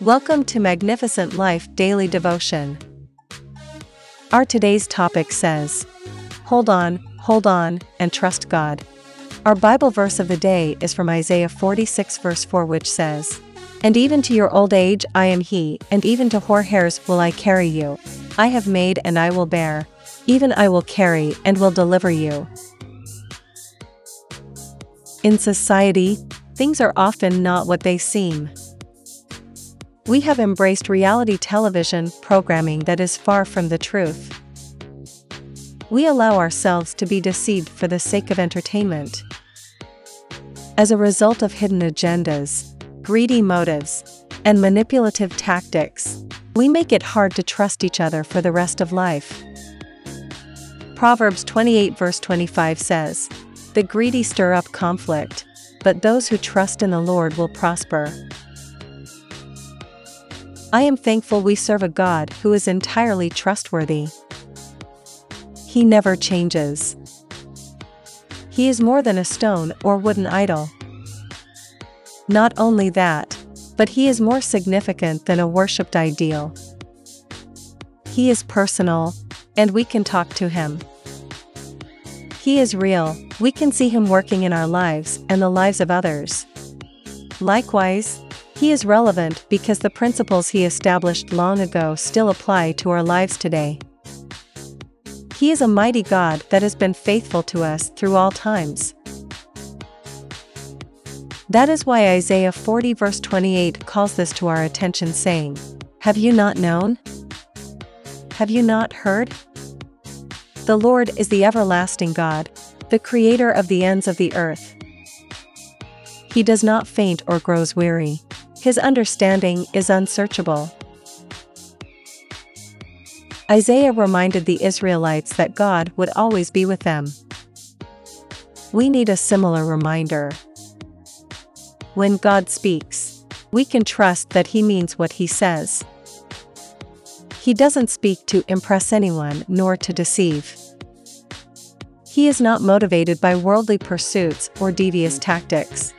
Welcome to Magnificent Life Daily Devotion. Our today's topic says, Hold on, hold on, and trust God. Our Bible verse of the day is from Isaiah 46, verse 4, which says, And even to your old age I am He, and even to hairs will I carry you. I have made and I will bear, even I will carry and will deliver you. In society, things are often not what they seem. We have embraced reality television programming that is far from the truth. We allow ourselves to be deceived for the sake of entertainment. As a result of hidden agendas, greedy motives, and manipulative tactics, we make it hard to trust each other for the rest of life. Proverbs 28 verse 25 says, The greedy stir up conflict, but those who trust in the Lord will prosper. I am thankful we serve a God who is entirely trustworthy. He never changes. He is more than a stone or wooden idol. Not only that, but he is more significant than a worshipped ideal. He is personal, and we can talk to him. He is real, we can see him working in our lives and the lives of others. Likewise, he is relevant because the principles he established long ago still apply to our lives today. He is a mighty God that has been faithful to us through all times. That is why Isaiah 40 verse 28 calls this to our attention saying, Have you not known? Have you not heard? The Lord is the everlasting God, the creator of the ends of the earth. He does not faint or grows weary. His understanding is unsearchable. Isaiah reminded the Israelites that God would always be with them. We need a similar reminder. When God speaks, we can trust that He means what He says. He doesn't speak to impress anyone nor to deceive. He is not motivated by worldly pursuits or devious tactics.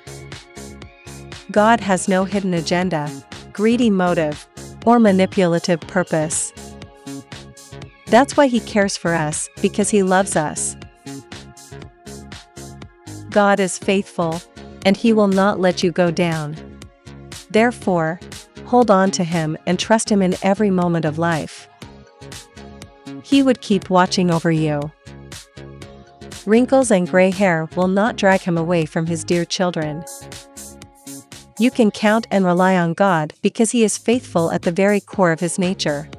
God has no hidden agenda, greedy motive, or manipulative purpose. That's why He cares for us, because He loves us. God is faithful, and He will not let you go down. Therefore, hold on to Him and trust Him in every moment of life. He would keep watching over you. Wrinkles and gray hair will not drag Him away from His dear children. You can count and rely on God because He is faithful at the very core of His nature.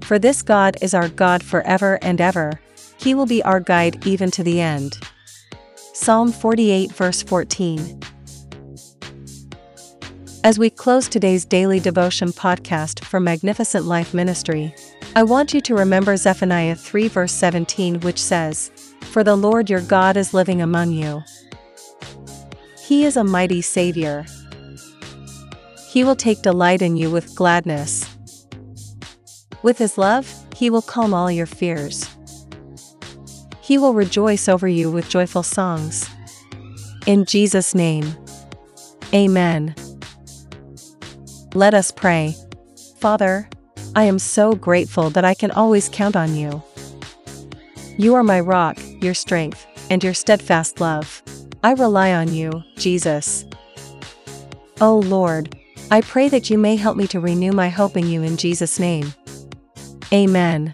For this God is our God forever and ever, He will be our guide even to the end. Psalm 48 verse 14. As we close today's daily devotion podcast for Magnificent Life Ministry, I want you to remember Zephaniah 3 verse 17, which says, For the Lord your God is living among you. He is a mighty Savior. He will take delight in you with gladness. With His love, He will calm all your fears. He will rejoice over you with joyful songs. In Jesus' name. Amen. Let us pray. Father, I am so grateful that I can always count on you. You are my rock, your strength, and your steadfast love. I rely on you, Jesus. Oh Lord, I pray that you may help me to renew my hope in you in Jesus' name. Amen.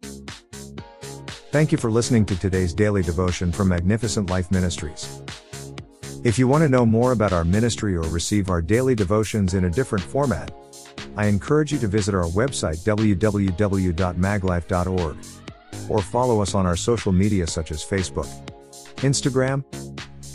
Thank you for listening to today's daily devotion from Magnificent Life Ministries. If you want to know more about our ministry or receive our daily devotions in a different format, I encourage you to visit our website www.maglife.org or follow us on our social media such as Facebook, Instagram,